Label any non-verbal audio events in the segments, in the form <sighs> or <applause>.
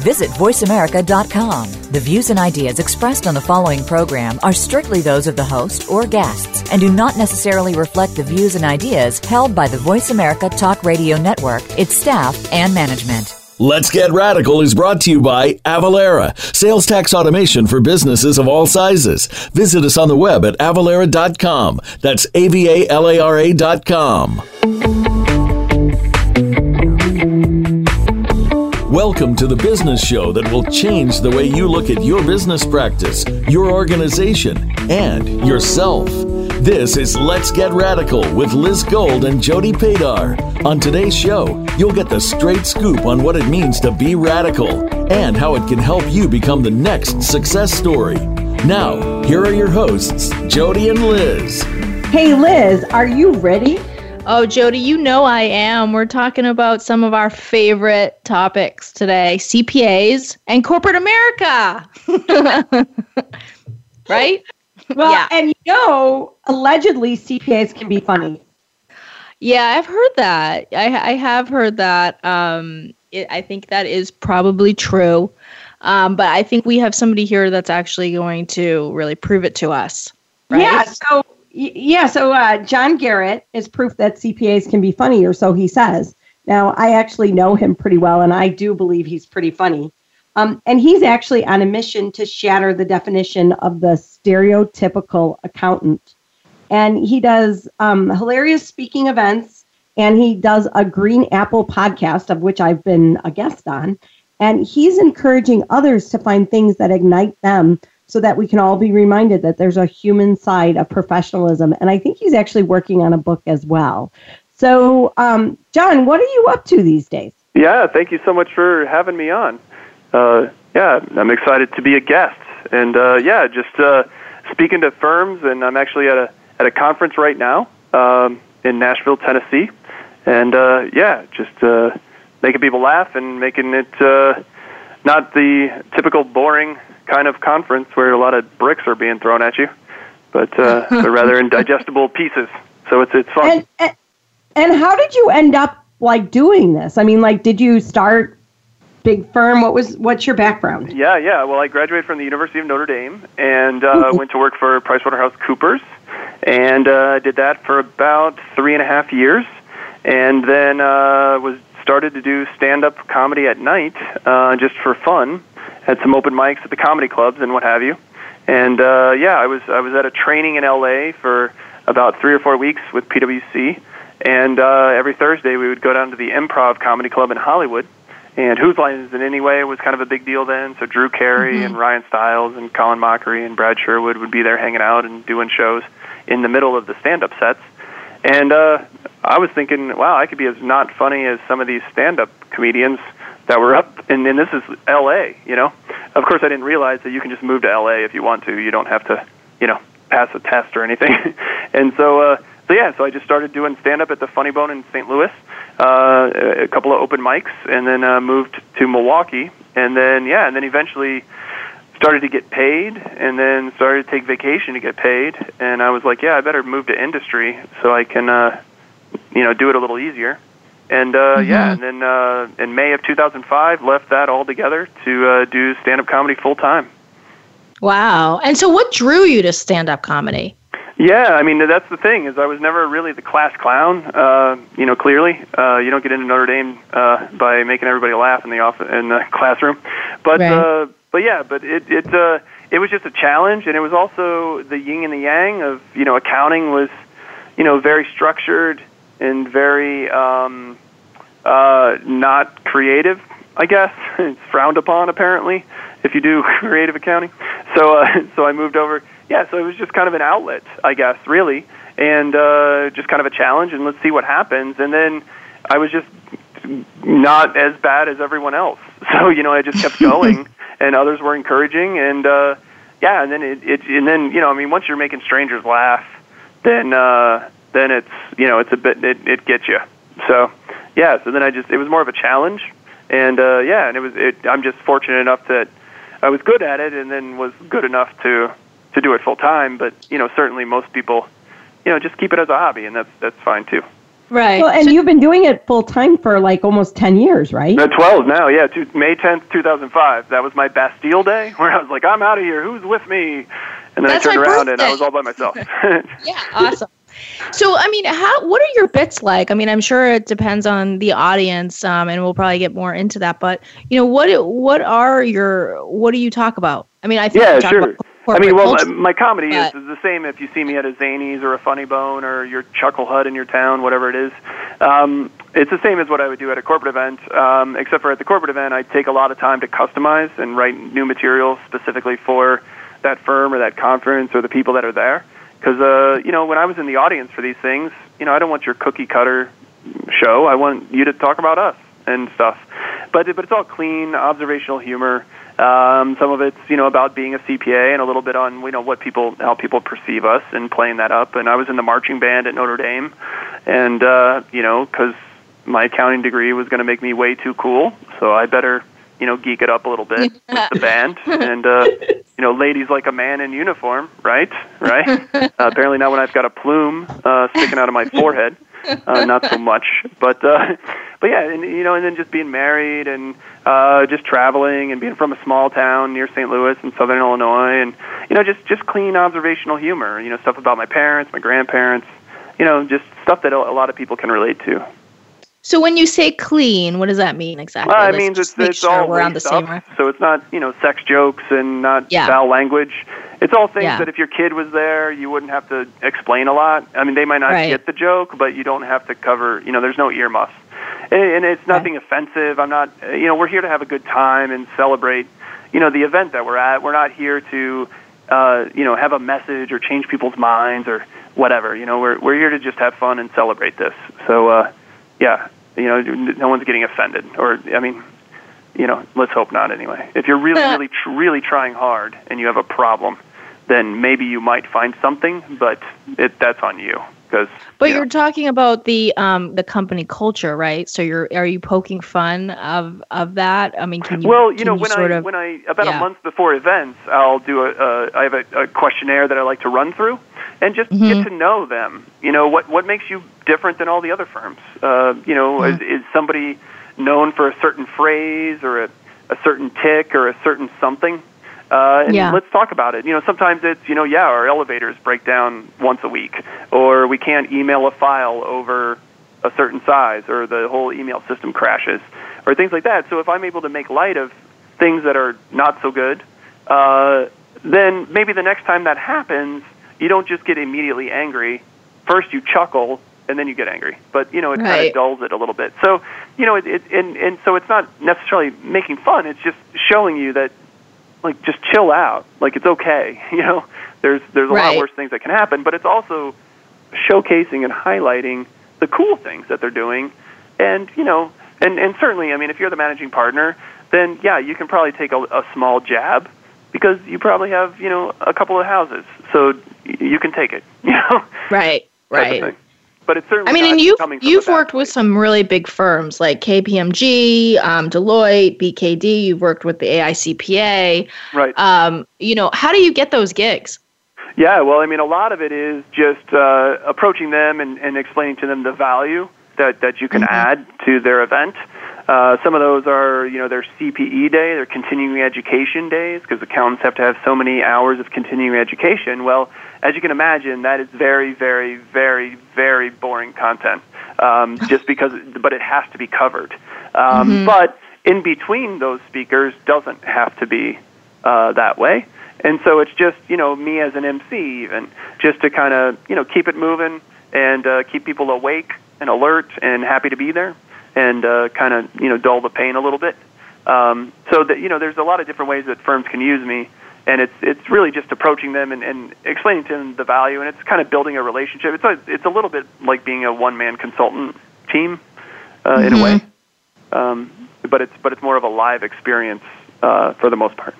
Visit VoiceAmerica.com. The views and ideas expressed on the following program are strictly those of the host or guests and do not necessarily reflect the views and ideas held by the Voice America Talk Radio Network, its staff, and management. Let's Get Radical is brought to you by Avalara, sales tax automation for businesses of all sizes. Visit us on the web at avalara.com. That's A V A L A R A.com. Welcome to the business show that will change the way you look at your business practice, your organization, and yourself. This is Let's Get Radical with Liz Gold and Jody Padar. On today's show, you'll get the straight scoop on what it means to be radical and how it can help you become the next success story. Now, here are your hosts, Jody and Liz. Hey, Liz, are you ready? Oh, Jody, you know I am. We're talking about some of our favorite topics today CPAs and corporate America. <laughs> right? Well, yeah. and you know, allegedly CPAs can be funny. Yeah, I've heard that. I, I have heard that. Um, it, I think that is probably true. Um, but I think we have somebody here that's actually going to really prove it to us. Right? Yeah. So yeah. So uh, John Garrett is proof that CPAs can be funny, or so he says. Now, I actually know him pretty well, and I do believe he's pretty funny. Um, and he's actually on a mission to shatter the definition of the stereotypical accountant. And he does um, hilarious speaking events, and he does a Green Apple podcast, of which I've been a guest on. And he's encouraging others to find things that ignite them so that we can all be reminded that there's a human side of professionalism. And I think he's actually working on a book as well. So, um, John, what are you up to these days? Yeah, thank you so much for having me on uh, yeah, I'm excited to be a guest, and uh, yeah, just uh, speaking to firms, and I'm actually at a at a conference right now um, in Nashville, Tennessee, and uh, yeah, just uh, making people laugh and making it uh, not the typical boring kind of conference where a lot of bricks are being thrown at you, but uh, <laughs> but rather indigestible pieces. So it's it's fun. And, and, and how did you end up like doing this? I mean, like, did you start big firm. What was what's your background? Yeah, yeah. Well, I graduated from the University of Notre Dame and uh, went to work for PricewaterhouseCoopers, and uh, did that for about three and a half years, and then uh, was started to do stand-up comedy at night uh, just for fun. Had some open mics at the comedy clubs and what have you, and uh, yeah, I was I was at a training in LA for about three or four weeks with PwC. And uh, every Thursday, we would go down to the Improv Comedy Club in Hollywood, and Whose Line Is It Anyway was kind of a big deal then. So Drew Carey mm-hmm. and Ryan Stiles and Colin Mochrie and Brad Sherwood would be there hanging out and doing shows in the middle of the stand-up sets. And uh, I was thinking, wow, I could be as not funny as some of these stand-up comedians that were up. And, and this is L.A. You know, of course, I didn't realize that you can just move to L.A. if you want to. You don't have to, you know, pass a test or anything. <laughs> and so, uh, so yeah, so I just started doing stand-up at the Funny Bone in St. Louis uh, a couple of open mics, and then uh, moved to Milwaukee, and then yeah, and then eventually started to get paid, and then started to take vacation to get paid, and I was like, yeah, I better move to industry so I can, uh, you know, do it a little easier. And uh, mm-hmm. yeah, and then uh, in May of 2005, left that altogether to uh, do stand-up comedy full time. Wow! And so, what drew you to stand-up comedy? Yeah, I mean that's the thing is I was never really the class clown. Uh, you know, clearly, uh, you don't get into Notre Dame uh, by making everybody laugh in the office in the classroom. But right. uh, but yeah, but it it uh, it was just a challenge, and it was also the yin and the yang of you know accounting was you know very structured and very um, uh, not creative. I guess it's <laughs> frowned upon apparently if you do <laughs> creative accounting. So uh, <laughs> so I moved over yeah, so it was just kind of an outlet, I guess, really, and uh, just kind of a challenge, and let's see what happens. And then I was just not as bad as everyone else, so you know I just kept going, and others were encouraging, and uh, yeah, and then it, it, and then you know I mean once you're making strangers laugh, then uh, then it's you know it's a bit it, it gets you. So yeah, so then I just it was more of a challenge, and uh, yeah, and it was it, I'm just fortunate enough that I was good at it, and then was good enough to to do it full time. But you know, certainly most people, you know, just keep it as a hobby, and that's that's fine too. Right. Well, and you've been doing it full time for like almost 10 years, right? Uh, 12 now, yeah. To, May 10th, 2005. That was my Bastille Day, <laughs> where I was like, I'm out of here. Who's with me? And then That's I turned my around and I was all by myself. <laughs> <laughs> Yeah, awesome. So, I mean, how what are your bits like? I mean, I'm sure it depends on the audience, um, and we'll probably get more into that. But you know, what what are your what do you talk about? I mean, I think Yeah, sure. I mean, well, culture. my comedy is, but- is the same if you see me at a Zanies or a Funny Bone or your Chuckle Hut in your town, whatever it is. Um, it's the same as what I would do at a corporate event, um, except for at the corporate event, I take a lot of time to customize and write new material specifically for that firm or that conference or the people that are there. Because, uh, you know, when I was in the audience for these things, you know, I don't want your cookie cutter show. I want you to talk about us and stuff. But but it's all clean, observational humor. Um, some of it's you know about being a CPA and a little bit on you know what people how people perceive us and playing that up. And I was in the marching band at Notre Dame, and uh, you know because my accounting degree was going to make me way too cool, so I better you know geek it up a little bit with the band <laughs> and uh, you know ladies like a man in uniform, right? Right? <laughs> uh, apparently not when I've got a plume uh, sticking out of my forehead. Uh, not so much, but uh, but yeah, and you know, and then just being married and uh, just traveling and being from a small town near St. Louis in Southern Illinois, and you know, just just clean observational humor. You know, stuff about my parents, my grandparents. You know, just stuff that a a lot of people can relate to. So, when you say clean, what does that mean exactly? Well, it means just it's it's sure all we're on the same. up, so it's not you know sex jokes and not Yeah. foul language. It's all things Yeah. that if your kid was there, you wouldn't have to explain a lot. I mean, they might not Right. get the joke, but you don't have to cover. You know, there's no earmuffs, and, and it's nothing offensive. I'm not. You know, we're here to have a good time and celebrate. You know, the event that we're at. We're not here to, uh, you know, have a message or change people's minds or whatever. You know, we're we're here to just have fun and celebrate this. So, uh, yeah, you know, no one's getting offended, or I mean, you know, let's hope not anyway. If you're really, really, tr- really trying hard and you have a problem, then maybe you might find something, but it, that's on you. Because, But you're talking about the um the company culture, right? So you're are you poking fun of of that? I mean, can you? well, you know, when sort I of, when I about yeah. a month before events, I'll do a uh, I have a, a questionnaire that I like to run through, and just Mm-hmm. get to know them. You know, what what makes you different than all the other firms? Uh, you know, Mm-hmm. is, is somebody known for a certain phrase or a, a certain tick or a certain something? Uh, and Yeah. let's talk about it. You know, sometimes it's you know, yeah, our elevators break down once a week, or we can't email a file over a certain size, or the whole email system crashes, or things like that. So if I'm able to make light of things that are not so good, uh, then maybe the next time that happens, you don't just get immediately angry. First, you chuckle, and then you get angry. But you know, it kind of dulls it a little bit. So you know, it, it and and so it's not necessarily making fun. It's just showing you that like just chill out. Like it's okay. <laughs> You know, there's there's a lot worse things that can happen, but it's also showcasing and highlighting the cool things that they're doing. And you know, and and certainly, I mean, if you're the managing partner, then yeah, you can probably take a, a small jab because you probably have you know a couple of houses, so you can take it. <laughs> You know, right, right. But it's certainly. I mean, and you've coming from a you've worked with some really big firms like KPMG, um, Deloitte, BKD. You've worked with the AICPA. right. Um, you know, how do you get those gigs? Yeah, well, I mean, a lot of it is just uh, approaching them and, and explaining to them the value that, that you can Mm-hmm. add to their event. Uh, some of those are, you know, their CPE day, their continuing education days, because accountants have to have so many hours of continuing education. Well, as you can imagine, that is very, very, very, very boring content. Um, <laughs> just because, but it has to be covered. Um, Mm-hmm. But in between those speakers doesn't have to be uh, that way. And so it's just, you know, me as an MC even, just to kind of, you know, keep it moving and uh, keep people awake and alert and happy to be there and uh, kind of, you know, dull the pain a little bit. Um, so that, you know, there's a lot of different ways that firms can use me. And it's it's really just approaching them and, and explaining to them the value, and it's kind of building a relationship. It's a it's a little bit like being a one man consultant team, uh, in a way, um, but it's but it's more of a live experience uh, for the most part.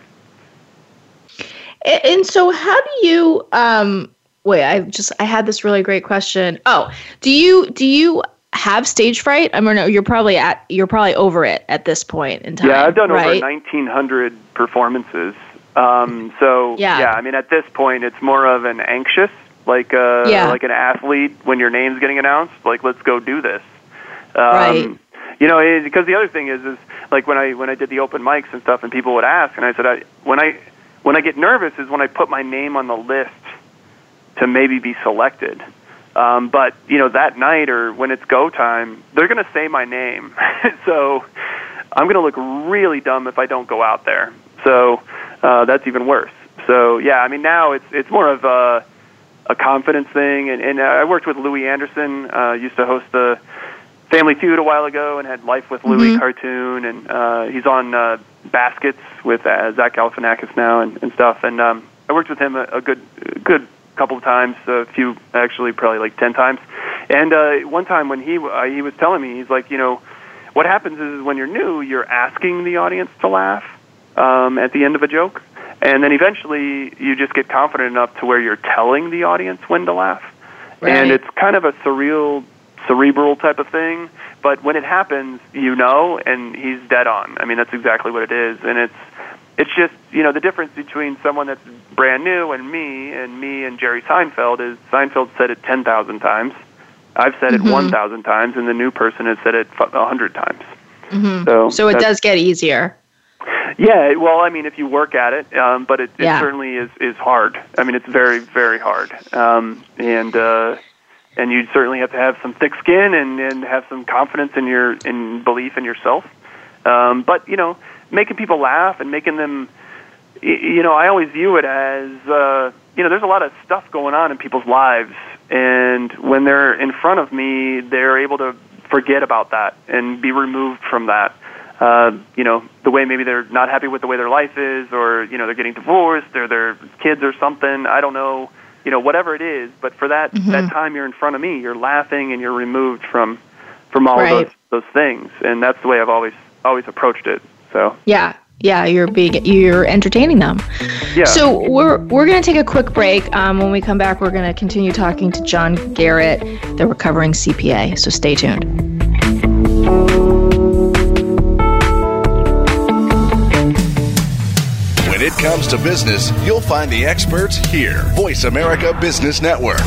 And so, how do you? Um, wait, I just I had this really great question. Oh, do you do you have stage fright? I mean, you're probably at you're probably over it at this point in time. Yeah, I've done right? over 1,900 performances. Um, so Yeah. yeah, I mean, at this point, it's more of an anxious, like uh, Yeah. like an athlete when your name's getting announced. Like, let's go do this. Um, Right. You know, it, because the other thing is, is like when I when I did the open mics and stuff, and people would ask, and I said, I when I when I get nervous is when I put my name on the list to maybe be selected. Um, but you know that night or when it's go time, they're going to say my name, <laughs> so I'm going to look really dumb if I don't go out there. So uh, that's even worse. So yeah, I mean now it's it's more of a a confidence thing, and, and I worked with Louie Anderson. Uh, used to host the Family Feud a while ago, and had Life with Louie Mhm. cartoon, and uh, he's on uh, Baskets with uh, Zach Galifianakis now and, and stuff. And um, I worked with him a, a good good couple of times, a few actually, probably like ten times. And uh, one time when he uh, he was telling me, he's like, you know, what happens is when you're new, you're asking the audience to laugh um, at the end of a joke, and then eventually you just get confident enough to where you're telling the audience when to laugh. And it's kind of a surreal, cerebral type of thing. But when it happens, you know, and he's dead on. I mean, that's exactly what it is, and it's it's just you know the difference between someone that's brand new and me and me and Jerry Seinfeld is Seinfeld said it ten thousand times. I've said Mhm. it one thousand times, and the new person has said it a hundred times. Mhm. So, So it does get easier. Yeah, well, I mean, if you work at it, um, but it, it Yeah. certainly is is hard. I mean, it's very very hard, um, and uh, and you certainly have to have some thick skin and and have some confidence in your in belief in yourself. Um, but you know, making people laugh and making them, you know, I always view it as uh, you know, there's a lot of stuff going on in people's lives, and when they're in front of me, they're able to forget about that and be removed from that uh, you know, the way maybe they're not happy with the way their life is, or you know, they're getting divorced, or their kids or something. I don't know, you know, whatever it is. But for that Mhm. that time you're in front of me, you're laughing and you're removed from from all Right. of those those things, and that's the way I've always always approached it. So Yeah. Yeah, you're being you're entertaining them. yeah. So we're we're gonna take a quick break. Um, when we come back, we're gonna continue talking to John Garrett, the recovering CPA. So stay tuned. Comes to business, you'll find the experts here. Voice America Business Network.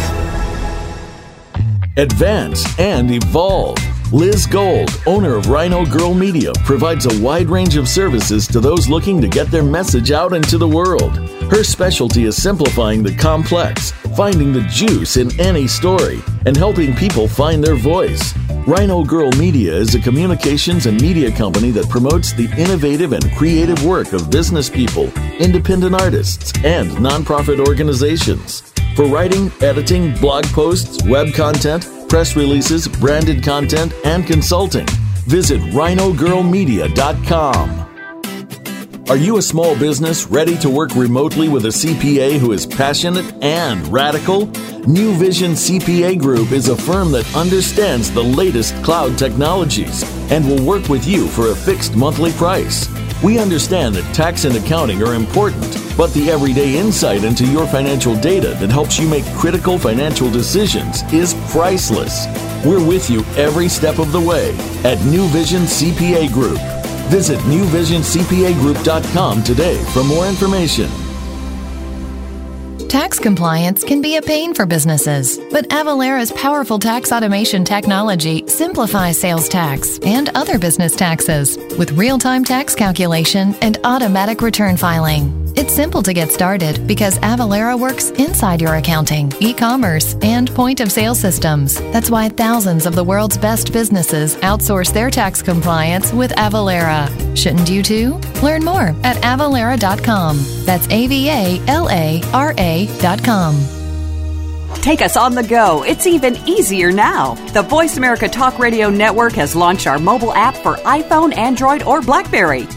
Advance and evolve. Liz Gold, owner of Rhino Girl Media, provides a wide range of services to those looking to get their message out into the world. Her specialty is simplifying the complex, finding the juice in any story, and helping people find their voice. Rhino Girl Media is a communications and media company that promotes the innovative and creative work of business people, independent artists, and nonprofit organizations. For writing, editing, blog posts, web content, press releases, branded content, and consulting, visit rhinogirlmedia.com. Are you a small business ready to work remotely with a CPA who is passionate and radical? New Vision CPA Group is a firm that understands the latest cloud technologies and will work with you for a fixed monthly price. We understand that tax and accounting are important, but the everyday insight into your financial data that helps you make critical financial decisions is priceless. We're with you every step of the way at New Vision CPA Group. Visit newvisioncpagroup.com today for more information. Tax compliance can be a pain for businesses, but Avalara's powerful tax automation technology simplifies sales tax and other business taxes with real time tax calculation and automatic return filing. It's simple to get started because Avalara works inside your accounting, e commerce, and point of sale systems. That's why thousands of the world's best businesses outsource their tax compliance with Avalara. Shouldn't you too? Learn more at avalara.com. That's A V A L A R A.com. Take us on the go. It's even easier now. The Voice America Talk Radio Network has launched our mobile app for iPhone, Android, or Blackberry.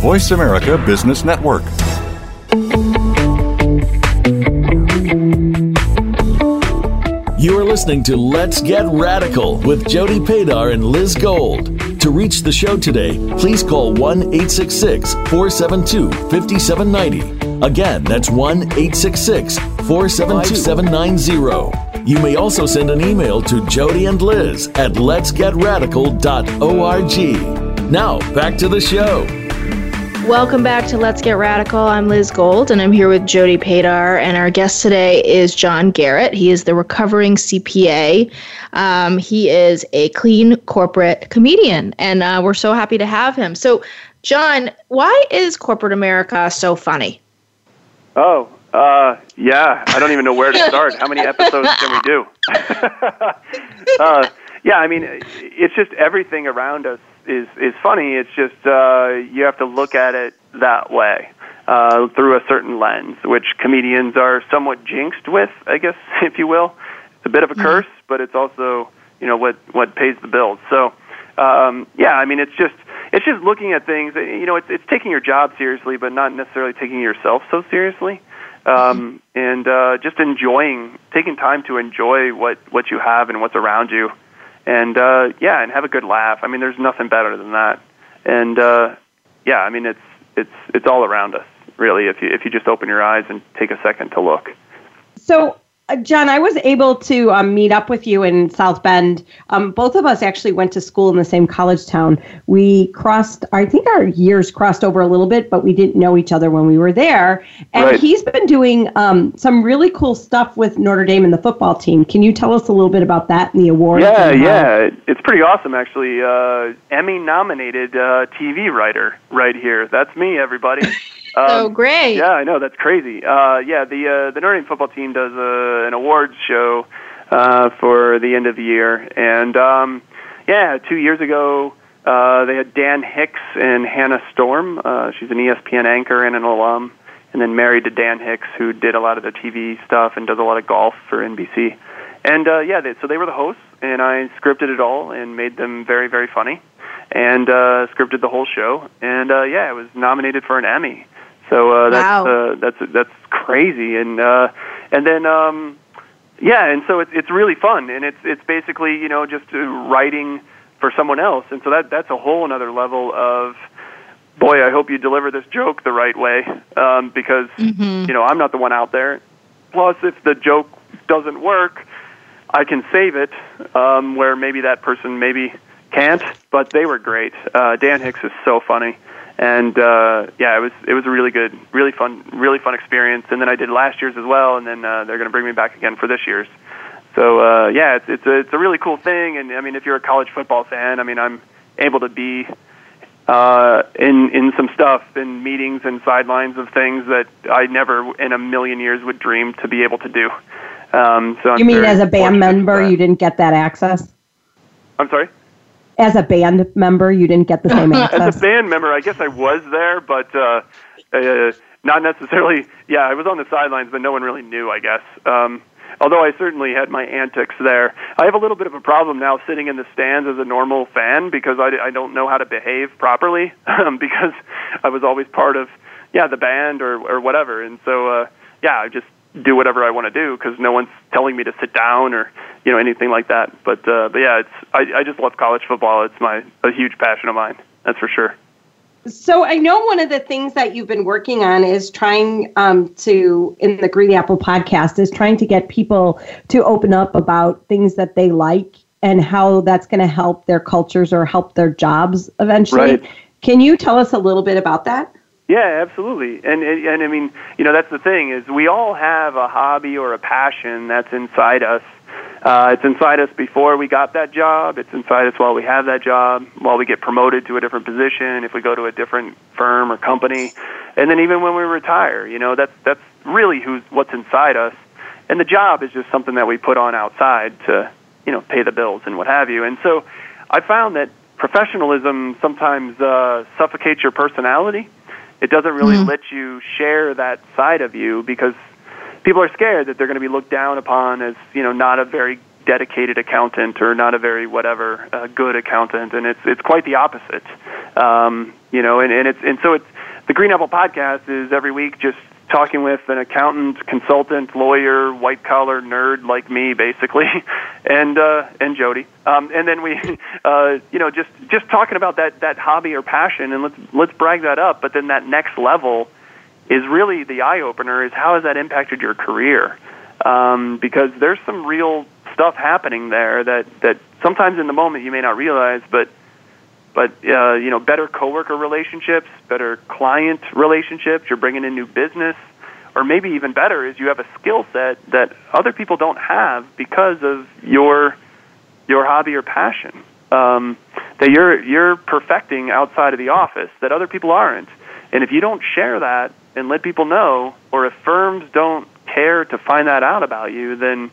Voice America Business Network. You are listening to Let's Get Radical with Jody Padar and Liz Gold. To reach the show today, please call 1 866 472 5790. Again, that's 1 866 472 5790. You may also send an email to Jody and Liz at letsgetradical.org. Now, back to the show. Welcome back to Let's Get Radical. I'm Liz Gold, and I'm here with Jody Padar. And our guest today is John Garrett. He is the recovering CPA. Um, he is a clean corporate comedian, and uh, we're so happy to have him. So, John, why is corporate America so funny? Oh, uh, yeah. I don't even know where to start. How many episodes can we do? <laughs> uh, yeah, I mean, it's just everything around us is is funny. It's just uh, you have to look at it that way uh, through a certain lens, which comedians are somewhat jinxed with, I guess, <laughs> if you will. It's a bit of a mm-hmm. curse, but it's also you know what what pays the bills. So um, yeah, I mean, it's just it's just looking at things. You know, it's it's taking your job seriously, but not necessarily taking yourself so seriously. Um, mm-hmm. and uh, just enjoying, taking time to enjoy what what you have and what's around you, and uh, yeah, and have a good laugh. I mean, there's nothing better than that. And uh, yeah, I mean, it's it's it's all around us, really. If you if you just open your eyes and take a second to look. So John, I was able to um, meet up with you in South Bend. Um, both of us actually went to school in the same college town. We crossed, I think our years crossed over a little bit, but we didn't know each other when we were there. And right. he's been doing um, some really cool stuff with Notre Dame and the football team. Can you tell us a little bit about that and the award? Yeah, yeah. It's pretty awesome, actually. Uh, Emmy nominated uh, TV writer right here. That's me, everybody. <laughs> Um, oh, great! Yeah, I know that's crazy. Uh, yeah, the uh, the Notre Dame football team does uh, an awards show uh, for the end of the year, and um, yeah, two years ago uh, they had Dan Hicks and Hannah Storm. Uh, she's an ESPN anchor and an alum, and then married to Dan Hicks, who did a lot of the TV stuff and does a lot of golf for NBC. And uh, yeah, they, so they were the hosts, and I scripted it all and made them very, very funny, and uh, scripted the whole show. And uh, yeah, it was nominated for an Emmy. So uh, that's wow. uh, that's that's crazy, and uh, and then um, yeah, and so it's it's really fun, and it's it's basically you know just uh, writing for someone else, and so that that's a whole another level of boy, I hope you deliver this joke the right way, um, because mm-hmm. you know I'm not the one out there. Plus, if the joke doesn't work, I can save it um, where maybe that person maybe can't. But they were great. Uh, Dan Hicks is so funny and uh, yeah, it was it was a really good, really fun, really fun experience. And then I did last year's as well, and then uh, they're going to bring me back again for this year's. So uh, yeah, it's it's a it's a really cool thing. And I mean, if you're a college football fan, I mean, I'm able to be uh, in in some stuff in meetings and sidelines of things that I never in a million years would dream to be able to do. Um, so I'm you mean as a band member, you didn't get that access? I'm sorry as a band member, you didn't get the same access. <laughs> as a band member, I guess I was there, but uh, uh, not necessarily. Yeah, I was on the sidelines, but no one really knew. I guess. Um, although I certainly had my antics there. I have a little bit of a problem now sitting in the stands as a normal fan because I, I don't know how to behave properly <laughs> um, because I was always part of yeah the band or or whatever, and so uh, yeah, I just do whatever I want to do because no one's telling me to sit down or you know anything like that. But uh, but yeah, it's I, I just love college football. It's my a huge passion of mine. That's for sure. So I know one of the things that you've been working on is trying um, to in the Green Apple podcast is trying to get people to open up about things that they like and how that's going to help their cultures or help their jobs eventually. Right. Can you tell us a little bit about that? Yeah, absolutely. And, and and I mean, you know, that's the thing is we all have a hobby or a passion that's inside us. Uh, it's inside us before we got that job. It's inside us while we have that job, while we get promoted to a different position, if we go to a different firm or company, and then even when we retire. You know, that's that's really who's what's inside us. And the job is just something that we put on outside to, you know, pay the bills and what have you. And so, I found that professionalism sometimes uh, suffocates your personality it doesn't really mm-hmm. let you share that side of you because people are scared that they're going to be looked down upon as you know not a very dedicated accountant or not a very whatever uh, good accountant, and it's it's quite the opposite. Um, you know, and, and it's and so it's the Green Apple podcast is every week just talking with an accountant, consultant, lawyer, white collar nerd like me, basically, <laughs> and uh, and Jody, um, and then we, <laughs> uh, you know, just just talking about that that hobby or passion, and let's let's brag that up. But then that next level is really the eye opener. Is how has that impacted your career? Um, because there's some real stuff happening there that that sometimes in the moment you may not realize, but but uh, you know, better coworker relationships, better client relationships. You're bringing in new business, or maybe even better is you have a skill set that other people don't have because of your your hobby or passion um, that you're you're perfecting outside of the office that other people aren't. And if you don't share that and let people know, or if firms don't care to find that out about you, then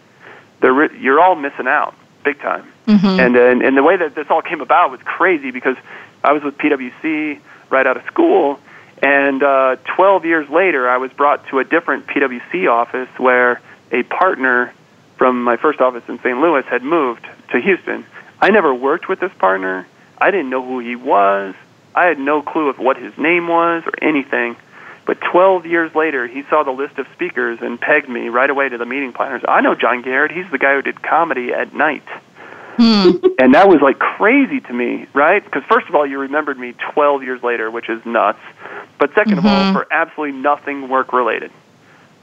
you're all missing out big time. Mm-hmm. And, and and the way that this all came about was crazy because I was with PwC right out of school, and uh, 12 years later, I was brought to a different PwC office where a partner from my first office in St. Louis had moved to Houston. I never worked with this partner. I didn't know who he was. I had no clue of what his name was or anything. But 12 years later, he saw the list of speakers and pegged me right away to the meeting planners. I know John Garrett. He's the guy who did comedy at night. Hmm. and that was like crazy to me, right? Because first of all, you remembered me 12 years later, which is nuts. But 2nd mm-hmm. of all, mm-hmm. for absolutely nothing work related.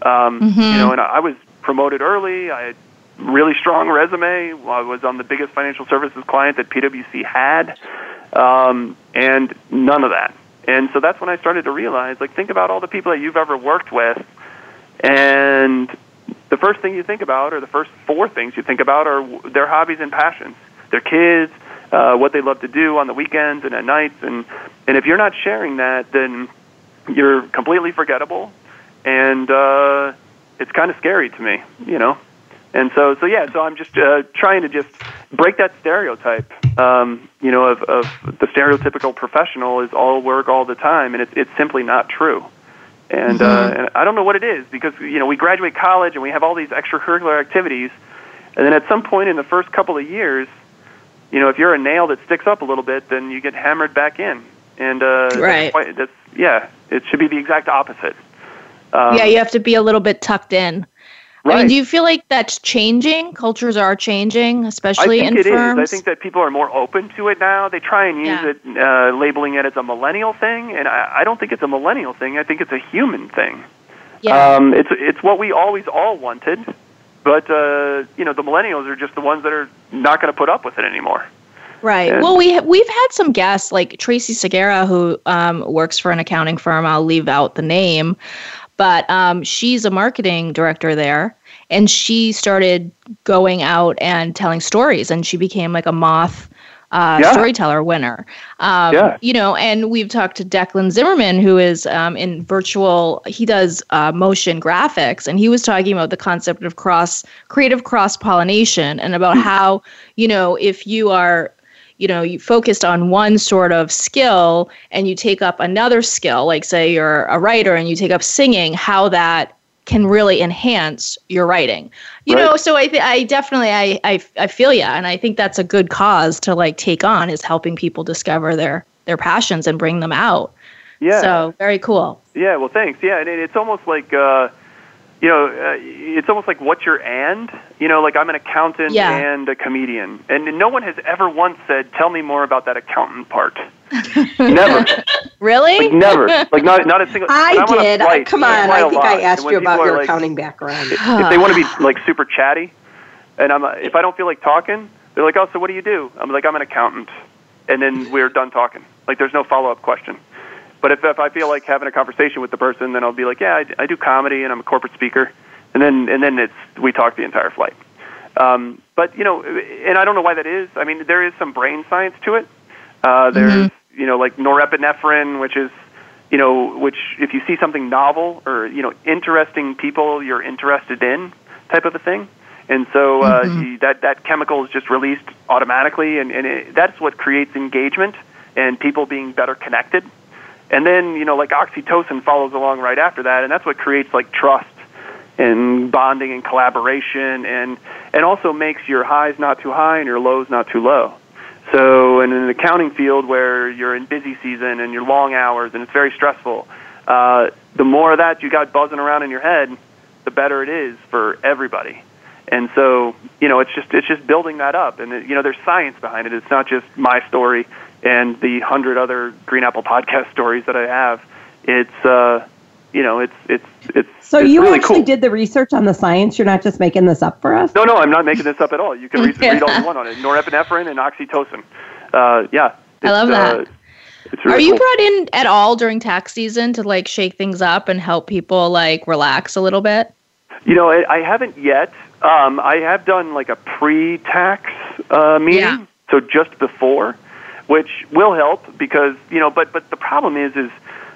Um, mm-hmm. You know, and I was promoted early. I had really strong resume. I was on the biggest financial services client that PwC had, um, and none of that. And so that's when I started to realize, like, think about all the people that you've ever worked with, and the first thing you think about, or the first four things you think about, are their hobbies and passions, their kids, uh, what they love to do on the weekends and at nights, and and if you're not sharing that, then you're completely forgettable, and uh, it's kind of scary to me, you know. And so, so yeah, so I'm just uh, trying to just break that stereotype, um, you know, of, of the stereotypical professional is all work all the time, and it's it's simply not true. And, mm-hmm. uh, and I don't know what it is because you know we graduate college and we have all these extracurricular activities, and then at some point in the first couple of years, you know, if you're a nail that sticks up a little bit, then you get hammered back in, and uh, right. That's, quite, that's yeah, it should be the exact opposite. Um, yeah, you have to be a little bit tucked in. Right. I mean, do you feel like that's changing? Cultures are changing, especially in firms. I think it is. I think that people are more open to it now. They try and use yeah. it, uh, labeling it as a millennial thing, and I, I don't think it's a millennial thing. I think it's a human thing. Yeah. Um, it's it's what we always all wanted, but uh, you know, the millennials are just the ones that are not going to put up with it anymore. Right. And well, we ha- we've had some guests like Tracy Segura, who um, works for an accounting firm. I'll leave out the name, but um, she's a marketing director there and she started going out and telling stories and she became like a moth uh, yeah. storyteller winner. Um, yeah. You know, and we've talked to Declan Zimmerman, who is um, in virtual, he does uh, motion graphics, and he was talking about the concept of cross, creative cross pollination, and about mm. how, you know, if you are you know you focused on one sort of skill and you take up another skill like say you're a writer and you take up singing how that can really enhance your writing. You right. know so i th- i definitely I, I i feel you and i think that's a good cause to like take on is helping people discover their their passions and bring them out. Yeah. So very cool. Yeah well thanks. Yeah and it's almost like uh you know, uh, it's almost like what's your and? You know, like I'm an accountant yeah. and a comedian, and no one has ever once said, "Tell me more about that accountant part." <laughs> never. Really? Like never. Like not not a single. <laughs> I did. Flight, Come on, I, I think I asked you about your like, accounting background. if, if they want to be <sighs> like super chatty, and I'm if I don't feel like talking, they're like, "Oh, so what do you do?" I'm like, "I'm an accountant," and then we're done talking. Like there's no follow up question. But if, if I feel like having a conversation with the person, then I'll be like, yeah, I, I do comedy and I'm a corporate speaker, and then and then it's we talk the entire flight. Um, but you know, and I don't know why that is. I mean, there is some brain science to it. Uh, there's mm-hmm. you know like norepinephrine, which is you know which if you see something novel or you know interesting people you're interested in type of a thing. And so uh, mm-hmm. you, that that chemical is just released automatically, and, and it, that's what creates engagement and people being better connected. And then, you know, like oxytocin follows along right after that, and that's what creates like trust and bonding and collaboration and and also makes your highs not too high and your lows not too low. So in an accounting field where you're in busy season and you're long hours and it's very stressful, uh, the more of that you got buzzing around in your head, the better it is for everybody. And so, you know, it's just it's just building that up, and it, you know, there's science behind it. It's not just my story and the hundred other Green Apple podcast <laughs> stories that I have. It's uh, you know, it's it's it's. So it's you really actually cool. did the research on the science. You're not just making this up for us. No, no, I'm not making this up at all. You can read, <laughs> read all you want on it. Norepinephrine and oxytocin. Uh, yeah, I love that. Uh, really Are you cool. brought in at all during tax season to like shake things up and help people like relax a little bit? You know, I, I haven't yet. Um, I have done like a pre-tax uh, meeting, Yeah. so just before, which will help because you know. But but the problem is is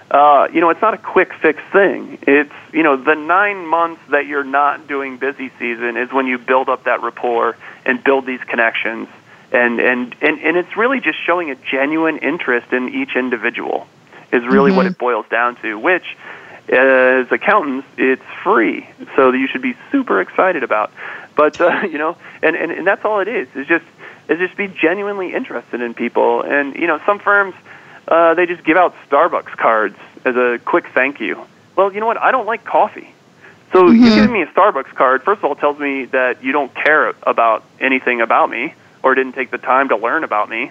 uh, you know it's not a quick fix thing. It's you know the nine months that you're not doing busy season is when you build up that rapport and build these connections. And, and, and, and it's really just showing a genuine interest in each individual is really what it boils down to, which as accountants, it's free, so you should be super excited about. But uh, <laughs> you know, and, and and that's all it is. It's just is just be genuinely interested in people. And you know, some firms uh, they just give out Starbucks cards as a quick thank you. Well, you know what? I don't like coffee. So you giving me a Starbucks card, first of all, tells me that you don't care about anything about me or didn't take the time to learn about me.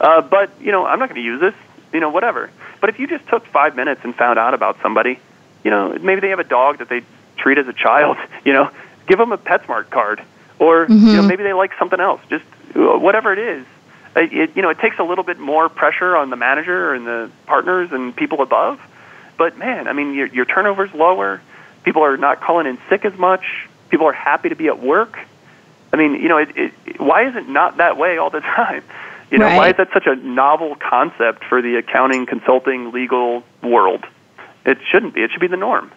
Uh, but you know, I'm not going to use this. You know, whatever. But if you just took five minutes and found out about somebody, you know, maybe they have a dog that they treat as a child. <laughs> You know, give them a PetSmart card, or you know, maybe they like something else. Just whatever it is. It, it, you know, it takes a little bit more pressure on the manager and the partners and people above. But man, I mean, your, your turnover's lower. People are not calling in sick as much. People are happy to be at work. I mean, you know, it, it, why is it not that way all the <laughs> time? You know, why is that such a novel concept for the accounting, consulting, legal world? It shouldn't be. It should be the norm.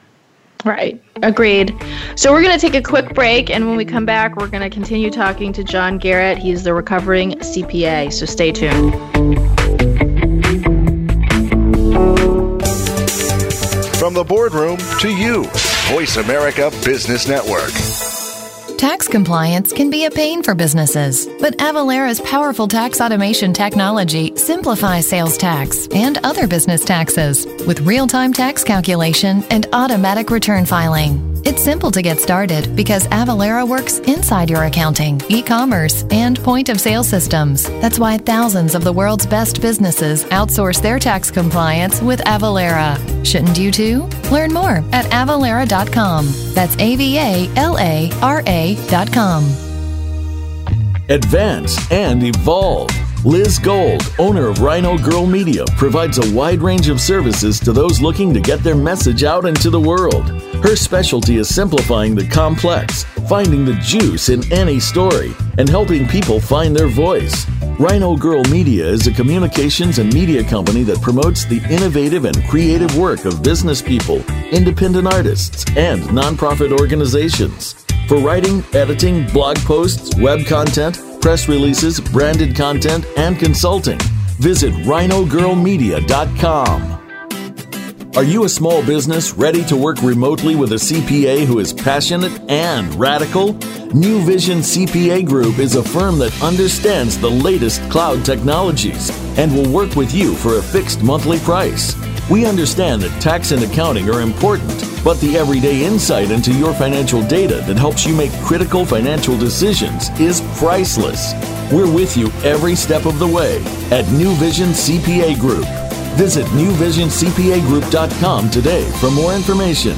Right. Agreed. So we're going to take a quick break, and when we come back, we're going to continue talking to John Garrett. He's the recovering CPA. So stay tuned. From the boardroom to you, Voice America Business Network. Tax compliance can be a pain for businesses, but Avalara's powerful tax automation technology simplifies sales tax and other business taxes with real time tax calculation and automatic return filing. It's simple to get started because Avalara works inside your accounting, e commerce, and point of sale systems. That's why thousands of the world's best businesses outsource their tax compliance with Avalara. Shouldn't you too? Learn more at avalara.com. That's A V A L A R A.com. Advance and evolve. Liz Gold, owner of Rhino Girl Media, provides a wide range of services to those looking to get their message out into the world. Her specialty is simplifying the complex, finding the juice in any story, and helping people find their voice. Rhino Girl Media is a communications and media company that promotes the innovative and creative work of business people, independent artists, and nonprofit organizations. For writing, editing, blog posts, web content, press releases, branded content, and consulting, visit rhinogirlmedia.com. Are you a small business ready to work remotely with a CPA who is passionate and radical? New Vision CPA Group is a firm that understands the latest cloud technologies and will work with you for a fixed monthly price. We understand that tax and accounting are important, but the everyday insight into your financial data that helps you make critical financial decisions is priceless. We're with you every step of the way at New Vision CPA Group. Visit newvisioncpagroup.com today for more information.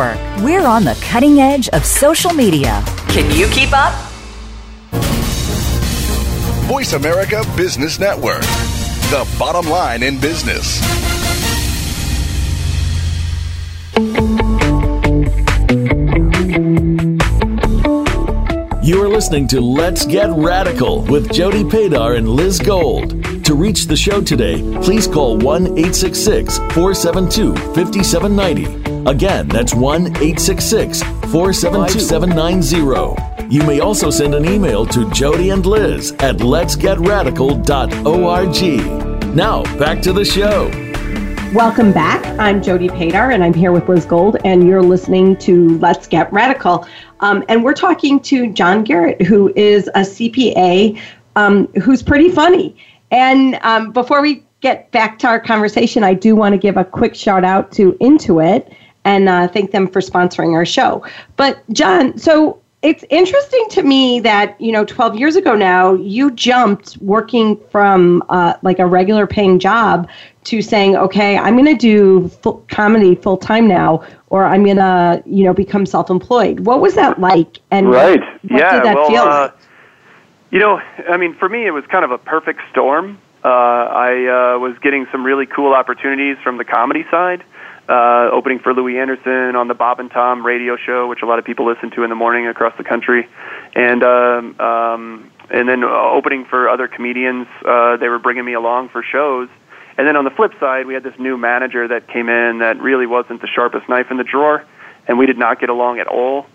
We're on the cutting edge of social media. Can you keep up? Voice America Business Network, the bottom line in business. You are listening to Let's Get Radical with Jody Padar and Liz Gold. To reach the show today, please call 1 866 472 5790. Again, that's 1 866 472 5790. You may also send an email to Jody and Liz at letsgetradical.org. Now, back to the show. Welcome back. I'm Jody Padar, and I'm here with Liz Gold, and you're listening to Let's Get Radical. Um, and we're talking to John Garrett, who is a CPA um, who's pretty funny. And um, before we get back to our conversation, I do want to give a quick shout out to Intuit and uh, thank them for sponsoring our show. But, John, so it's interesting to me that you know 12 years ago now you jumped working from uh, like a regular paying job to saying okay i'm going to do full comedy full time now or i'm going to you know become self-employed what was that like and right what yeah did that well feel uh, like? You know i mean for me it was kind of a perfect storm uh, i uh, was getting some really cool opportunities from the comedy side uh, opening for Louie Anderson on the Bob and Tom radio show, which a lot of people listen to in the morning across the country, and um, um, and then uh, opening for other comedians. Uh, they were bringing me along for shows, and then on the flip side, we had this new manager that came in that really wasn't the sharpest knife in the drawer, and we did not get along at all,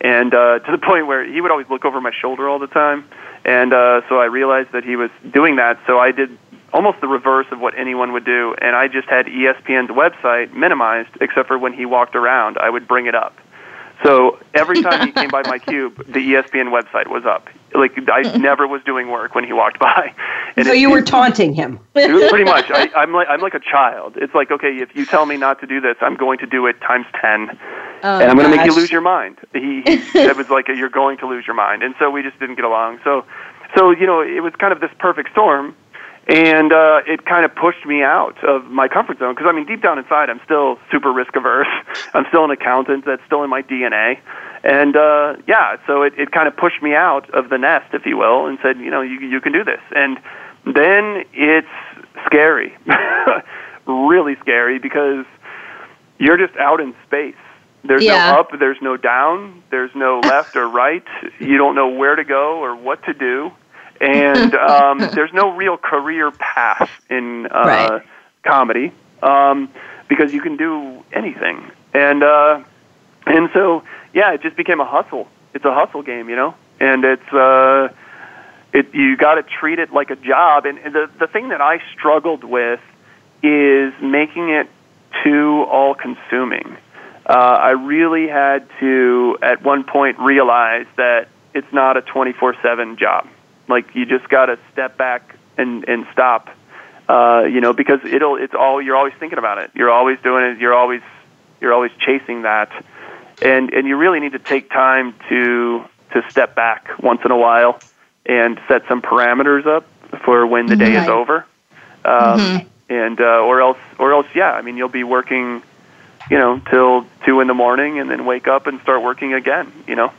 and uh, <laughs> to the point where he would always look over my shoulder all the time. And uh, so I realized that he was doing that. So I did almost the reverse of what anyone would do, and I just had ESPN's website minimized, except for when he walked around, I would bring it up. So every time he came by my cube, the ESPN website was up. Like I hmm. never was doing work when he walked by. And so it- you were taunting him pretty much. I, <laughs> I'm like I'm like a child. It's like okay, if you tell me not to do this, I'm going to do it times ten, Oh, and I'm going to make you lose your mind. He, he it was like you're going to lose your mind, and so we just didn't get along. So, so you know, it was kind of this perfect storm, and uh, it kind of pushed me out of my comfort zone because I mean, deep down inside, I'm still super risk averse. <laughs> I'm still an accountant. That's still in my DNA. And uh, yeah, so it, it kind of pushed me out of the nest, if you will, and said, you know, you you can do this. And then it's scary, <laughs> really scary, because you're just out in space. There's Yeah. no up, there's no down, there's no left or right. You don't know where to go or what to do, and <laughs> um, there's no real career path in uh, Right. comedy um, because you can do anything. And uh, and so yeah, it just became a hustle. It's a hustle game, you know, and it's. Uh, it you got to treat it like a job and, and the the thing that I struggled with is making it too all consuming. Uh, I really had to at one point realize that it's not a 24/7 job. Like you just got to step back and and stop. Uh, you know, because it'll it's all you're always thinking about it. You're always doing it. You're always you're always chasing that. And and you really need to take time to to step back once in a while and set some parameters up for when the day is over. Um, And uh, or else or else yeah, I mean you'll be working, you know, till two in the morning and then wake up and start working again. You know.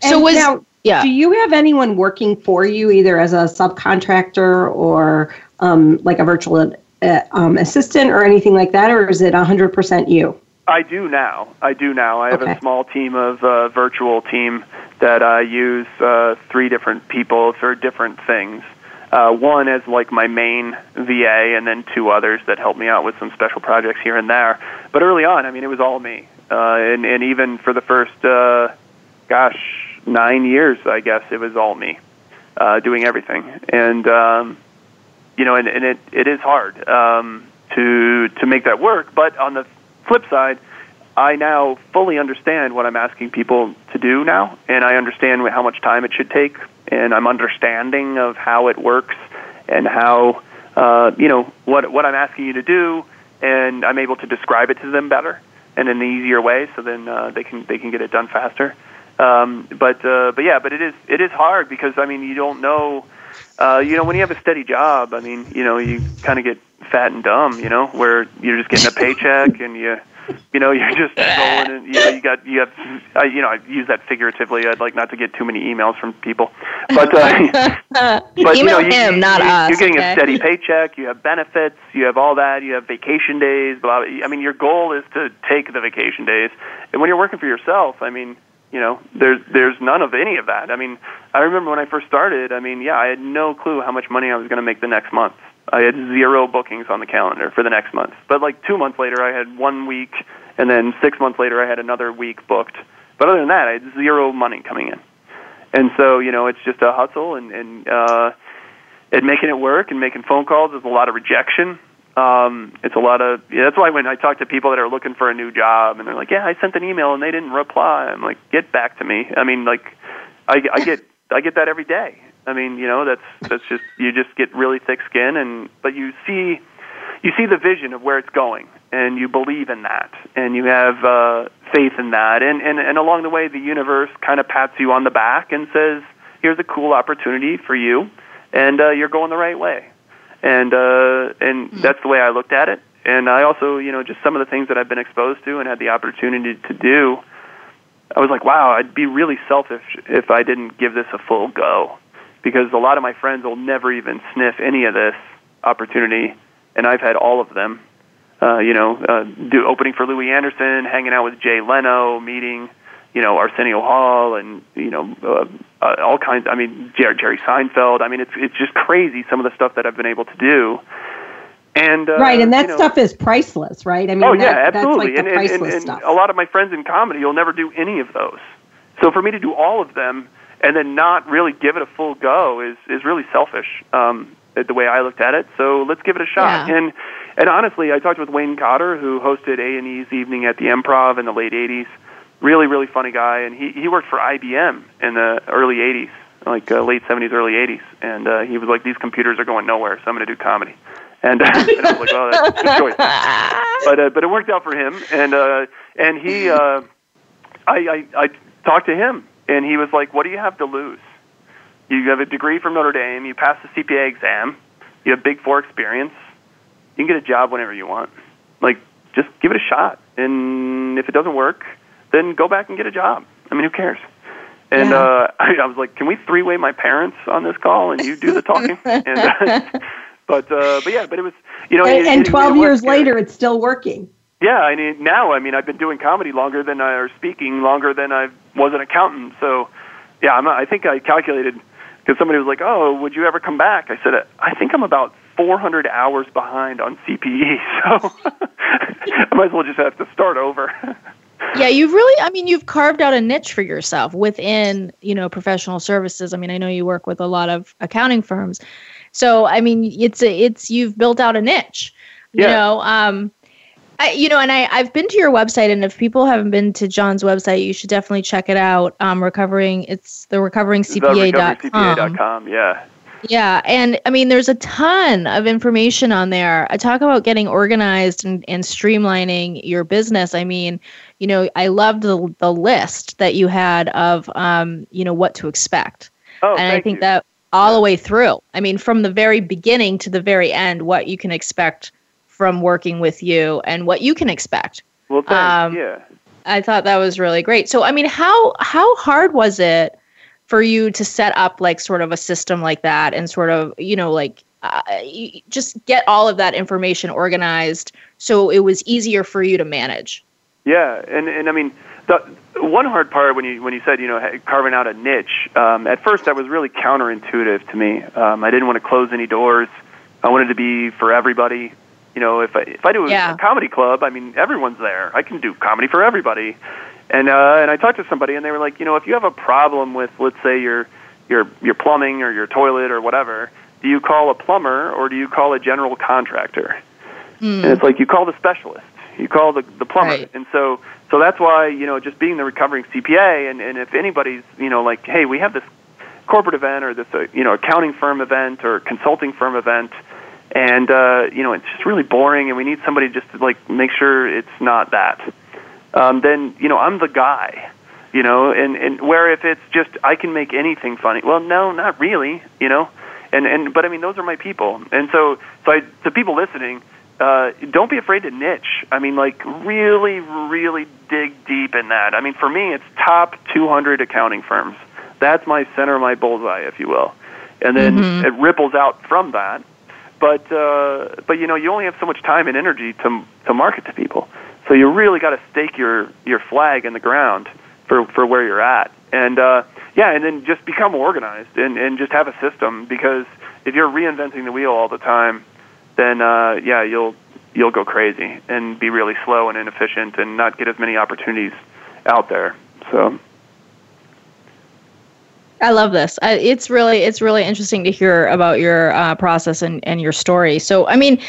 So And was now, yeah. do you have anyone working for you either as a subcontractor or um, like a virtual uh, um, assistant or anything like that or is it 100% you I do now. I do now. I have Okay. a small team of uh, virtual team that I use uh, three different people for different things. Uh, one as like my main VA, and then two others that help me out with some special projects here and there. But early on, I mean, it was all me, uh, and and even for the first, uh, gosh, nine years, I guess it was all me uh, doing everything. And um, you know, and, and it it is hard um, to to make that work. But on the flip side, I now fully understand what I'm asking people to do now, and I understand how much time it should take, and I'm understanding of how it works and how uh, you know what what I'm asking you to do, and I'm able to describe it to them better and in an easier way, so then uh, they can they can get it done faster. Um, but uh, but yeah, but it is it is hard because I mean you don't know. Uh, you know, when you have a steady job, I mean, you know, you kind of get fat and dumb, you know, where you're just getting a paycheck and you, you know, <laughs> you're just going and you know, you got you have, I, you know, I use that figuratively. I'd like not to get too many emails from people, but uh, <laughs> but you know, you, him, you, not you, us. You're getting okay? a steady paycheck. You have benefits. You have all that. You have vacation days. Blah. blah. I mean, your goal is to take the vacation days. And when you're working for yourself, I mean, You know, there's there's none of any of that. I mean, I remember when I first started. I mean, yeah, I had no clue how much money I was going to make the next month. I had zero bookings on the calendar for the next month. But like two months later, I had one week, and then six months later, I had another week booked. But other than that, I had zero money coming in. And so, you know, it's just a hustle and and uh, and making it work and making phone calls. There's a lot of rejection. Um, it's a lot of yeah, that's why when I talk to people that are looking for a new job and they're like, yeah, I sent an email and they didn't reply. I'm like, get back to me. I mean, like, I, I get I get that every day. I mean, you know, that's that's just you just get really thick skin and but you see you see the vision of where it's going and you believe in that and you have uh, faith in that and, and and along the way the universe kind of pats you on the back and says here's a cool opportunity for you and uh, you're going the right way and uh, and mm-hmm. that's the way I looked at it. And I also, you know, just some of the things that I've been exposed to and had the opportunity to do, I was like, wow, I'd be really selfish if I didn't give this a full go, because a lot of my friends will never even sniff any of this opportunity, and I've had all of them. Uh, you know, uh, do opening for Louie Anderson, hanging out with Jay Leno, meeting you know Arsenio Hall and you know uh, uh, all kinds. I mean Jerry, Jerry Seinfeld. I mean it's it's just crazy some of the stuff that I've been able to do. And uh, right, and that you know, stuff is priceless, right? I mean, oh that, yeah, absolutely. That's like the and, priceless and, and, and stuff. a lot of my friends in comedy, you'll never do any of those. So for me to do all of them and then not really give it a full go is is really selfish. Um, the way I looked at it. So let's give it a shot. Yeah. And and honestly, I talked with Wayne Cotter, who hosted A and E's Evening at the Improv in the late '80s really really funny guy and he he worked for IBM in the early 80s like uh, late 70s early 80s and uh, he was like these computers are going nowhere so I'm going to do comedy. And, uh, <laughs> and I was like well that's a good choice. <laughs> But uh, but it worked out for him and uh and he uh I I I talked to him and he was like what do you have to lose? You have a degree from Notre Dame you passed the CPA exam you have big four experience you can get a job whenever you want. Like just give it a shot and if it doesn't work then go back and get a job. I mean, who cares? And Yeah. uh, I, <laughs> I was like, can we three way my parents on this call and you do the talking? <laughs> and, uh, <laughs> but uh, but yeah, but it was you know, and, it, and it- it 12 was years later, it's still working. Yeah, I mean now I mean I've been doing comedy longer than I or speaking longer than I was an accountant. So yeah, I'm, I think I calculated because somebody was like, "Oh, would you ever come back?" I said, "I think I'm about 400 hours behind on CPE, so I might as well just have to start over." Yeah you've really i mean you've carved out a niche for yourself within you know professional services. I mean i know you work with a lot of accounting firms. So i mean it's a, it's you've built out a niche you know um I, you know and i i've been to your website and if people haven't been to john's website you should definitely check it out. Um recovering it's the recoveringcpa.com yeah. Yeah, and I mean, there's a ton of information on there. I talk about getting organized and, and streamlining your business. I mean, you know, I loved the the list that you had of, um, you know, what to expect, Oh, and I think you. that all the way through. I mean, from the very beginning to the very end, what you can expect from working with you and what you can expect. Well, thanks. um, yeah. I thought that was really great. So, I mean, how how hard was it for you to set up like sort of a system like that and sort of you know like uh, just get all of that information organized so it was easier for you to manage? Yeah, and and I mean the one hard part when you when you said you know carving out a niche. Um, at first, that was really counterintuitive to me. Um, I didn't want to close any doors. I wanted to be for everybody. You know, if I if I do Yeah. a comedy club, I mean everyone's there. I can do comedy for everybody. And uh, and I talked to somebody, and they were like, you know, if you have a problem with, let's say your your your plumbing or your toilet or whatever, do you call a plumber or do you call a general contractor? And it's like you call the specialist, you call the the plumber, Right. and so so that's why you know just being the recovering CPA, and and if anybody's you know like, hey, we have this corporate event or this uh, you know accounting firm event or consulting firm event, and uh, you know it's just really boring, and we need somebody just to like make sure it's not that. Um, then you know I'm the guy, you know, and and where if it's just I can make anything funny. Well, no, not really, you know, and and but I mean those are my people, and so so I, to people listening. Uh, don't be afraid to niche. I mean, like really, really dig deep in that. I mean, for me, it's top 200 accounting firms. That's my center, my bullseye, if you will, and then Mhm. it ripples out from that. But uh, but you know, you only have so much time and energy to to market to people. So you really got to stake your your flag in the ground for for where you're at. And uh, yeah, and then just become organized and and just have a system because if you're reinventing the wheel all the time, then uh, yeah, you'll you'll go crazy and be really slow and inefficient and not get as many opportunities out there. So I love this. I, it's really it's really interesting to hear about your uh, process and, and your story. So I mean,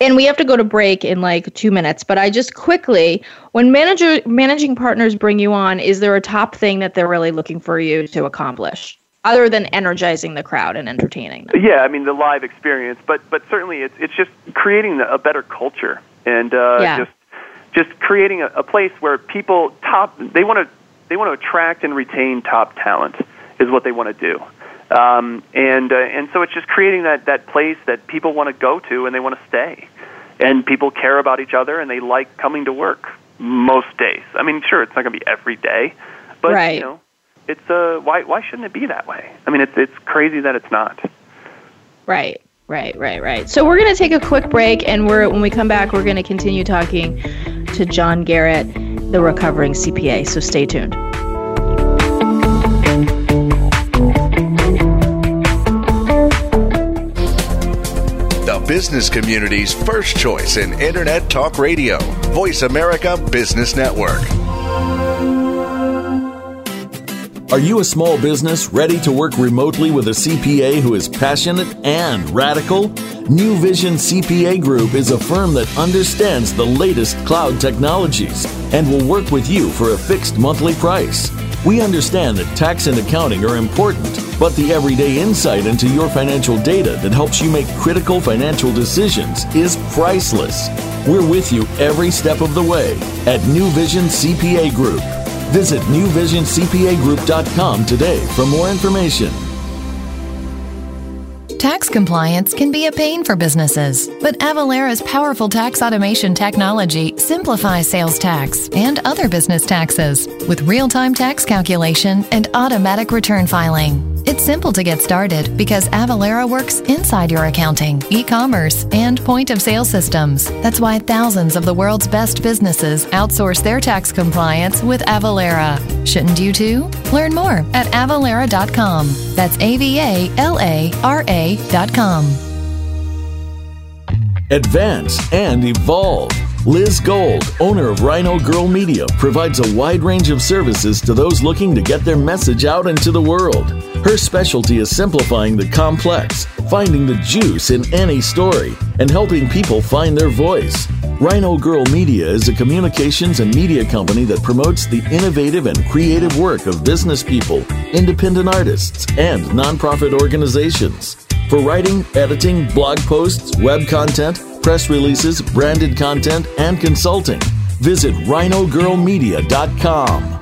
and we have to go to break in like two minutes. But I just quickly, when manager managing partners bring you on, is there a top thing that they're really looking for you to accomplish? Other than energizing the crowd and entertaining them. Yeah, I mean the live experience, but but certainly it's it's just creating a better culture and uh, Yeah. just just creating a, a place where people top they want to they want to attract and retain top talent is what they want to do. Um, and uh, and so it's just creating that that place that people want to go to and they want to stay, and people care about each other and they like coming to work most days. I mean, sure, it's not going to be every day, but Right. you know, it's uh why why shouldn't it be that way? I mean, it's it's crazy that it's not. Right, right, right, right. So we're gonna take a quick break, and we're when we come back, we're gonna continue talking to John Garrett, the recovering CPA. So stay tuned. Business community's first choice in Internet Talk Radio. Voice America Business Network. Are you a small business ready to work remotely with a CPA who is passionate and radical? New Vision CPA Group is a firm that understands the latest cloud technologies and will work with you for a fixed monthly price. We understand that tax and accounting are important, but the everyday insight into your financial data that helps you make critical financial decisions is priceless. We're with you every step of the way at New Vision CPA Group. Visit newvisioncpagroup.com today for more information. Tax compliance can be a pain for businesses, but Avalara's powerful tax automation technology simplifies sales tax and other business taxes with real time tax calculation and automatic return filing. It's simple to get started because Avalara works inside your accounting, e commerce, and point of sale systems. That's why thousands of the world's best businesses outsource their tax compliance with Avalara. Shouldn't you too? Learn more at avalara.com. That's A V A L A R A.com. Advance and evolve. Liz Gold, owner of Rhino Girl Media, provides a wide range of services to those looking to get their message out into the world. Her specialty is simplifying the complex, finding the juice in any story, and helping people find their voice. Rhino Girl Media is a communications and media company that promotes the innovative and creative work of business people, independent artists, and nonprofit organizations. For writing, editing, blog posts, web content, press releases, branded content, and consulting, visit rhinogirlmedia.com.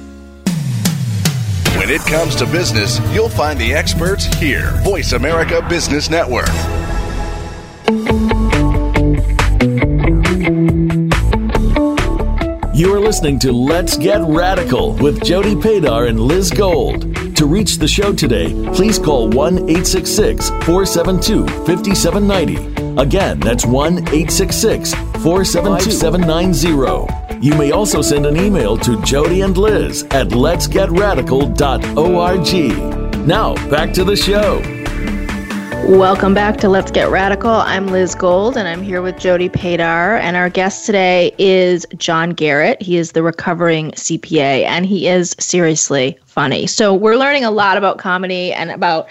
When it comes to business, you'll find the experts here. Voice America Business Network. You are listening to Let's Get Radical with Jody Padar and Liz Gold. To reach the show today, please call 1 866 472 5790. Again, that's 1 866 472 5790. You may also send an email to Jody and Liz at letsgetradical.org. Now, back to the show. Welcome back to Let's Get Radical. I'm Liz Gold and I'm here with Jody Padar. And our guest today is John Garrett. He is the recovering CPA and he is seriously funny. So we're learning a lot about comedy and about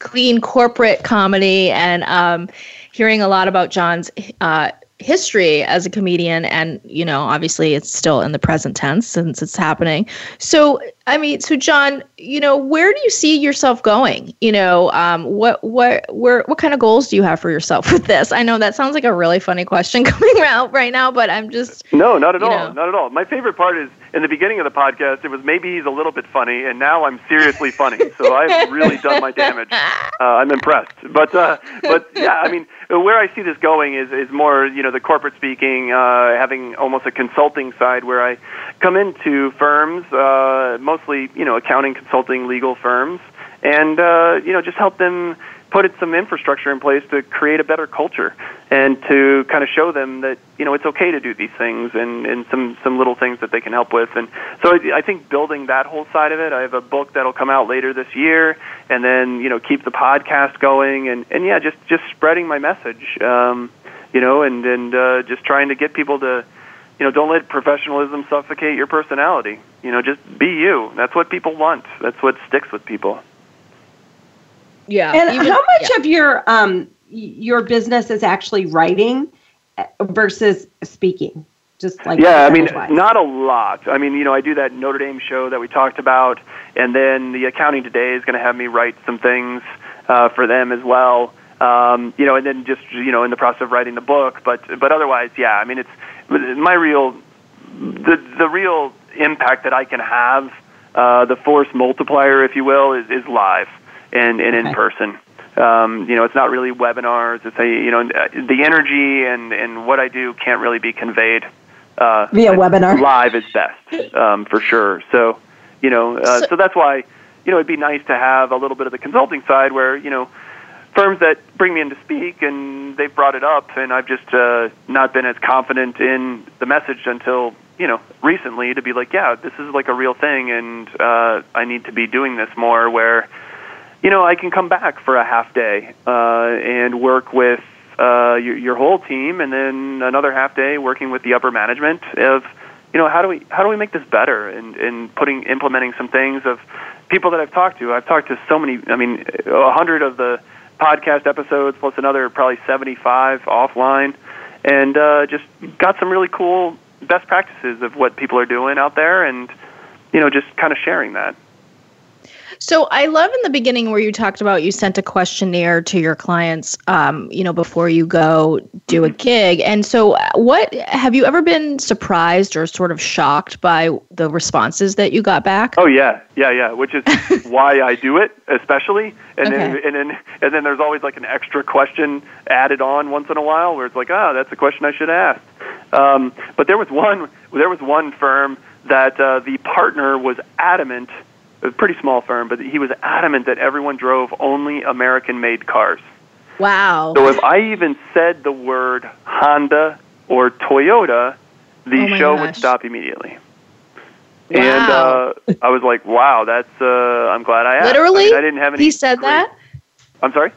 clean corporate comedy and um, hearing a lot about John's uh, history as a comedian and you know obviously it's still in the present tense since it's happening. So i mean so john you know where do you see yourself going? You know um, what what where what kind of goals do you have for yourself with this? I know that sounds like a really funny question <laughs> coming out right now but i'm just no not at all know. not at all. My favorite part is in the beginning of the podcast it was maybe he's a little bit funny and now i'm seriously funny. So i've really done my damage. <laughs> Uh, i'm impressed. But uh, but yeah i mean where I see this going is is more you know the corporate speaking, uh, having almost a consulting side where I come into firms, uh, mostly you know accounting, consulting, legal firms, and uh, you know just help them put some infrastructure in place to create a better culture and to kind of show them that you know it's okay to do these things and, and some some little things that they can help with. And so I, I think building that whole side of it I have a book that'll come out later this year and then you know keep the podcast going and and yeah just just spreading my message um, you know and and uh, just trying to get people to you know don't let professionalism suffocate your personality you know just be you that's what people want that's what sticks with people yeah. And even, how much yeah. of your um your business is actually writing uh, versus speaking? Just like yeah, I mean, not a lot. I mean, you know, I do that Notre Dame show that we talked about, and then the accounting today is going to have me write some things uh, for them as well. Um, you know, and then just you know, in the process of writing the book. But but otherwise, yeah, I mean, it's my real the the real impact that I can have, uh, the force multiplier, if you will, is, is live and, and okay. in person. Um, you know, it's not really webinars. It's a, you know, the energy and, and what I do can't really be conveyed uh, via webinar. Live is best, um, for sure. So, you know, uh, so, so that's why, you know, it'd be nice to have a little bit of the consulting side where, you know, firms that bring me in to speak and they've brought it up and I've just uh, not been as confident in the message until you know recently to be like yeah this is like a real thing and uh, I need to be doing this more where you know, I can come back for a half day uh, and work with uh, your, your whole team, and then another half day working with the upper management of, you know, how do we how do we make this better, and and putting implementing some things of people that I've talked to. I've talked to so many. I mean, a hundred of the podcast episodes plus another probably seventy five offline, and uh, just got some really cool best practices of what people are doing out there, and you know, just kind of sharing that. So I love in the beginning where you talked about you sent a questionnaire to your clients, um, you know, before you go do a gig. And so, what have you ever been surprised or sort of shocked by the responses that you got back? Oh yeah, yeah, yeah. Which is <laughs> why I do it, especially. And okay. then and then and then there's always like an extra question added on once in a while where it's like, ah, oh, that's a question I should ask. Um, but there was one there was one firm that uh, the partner was adamant a pretty small firm, but he was adamant that everyone drove only American-made cars. Wow. So if I even said the word Honda or Toyota, the oh show gosh. would stop immediately. Wow. And uh, I was like, "Wow, that's uh, I'm glad I asked." Literally, I, mean, I didn't have any. He said great... that. I'm sorry.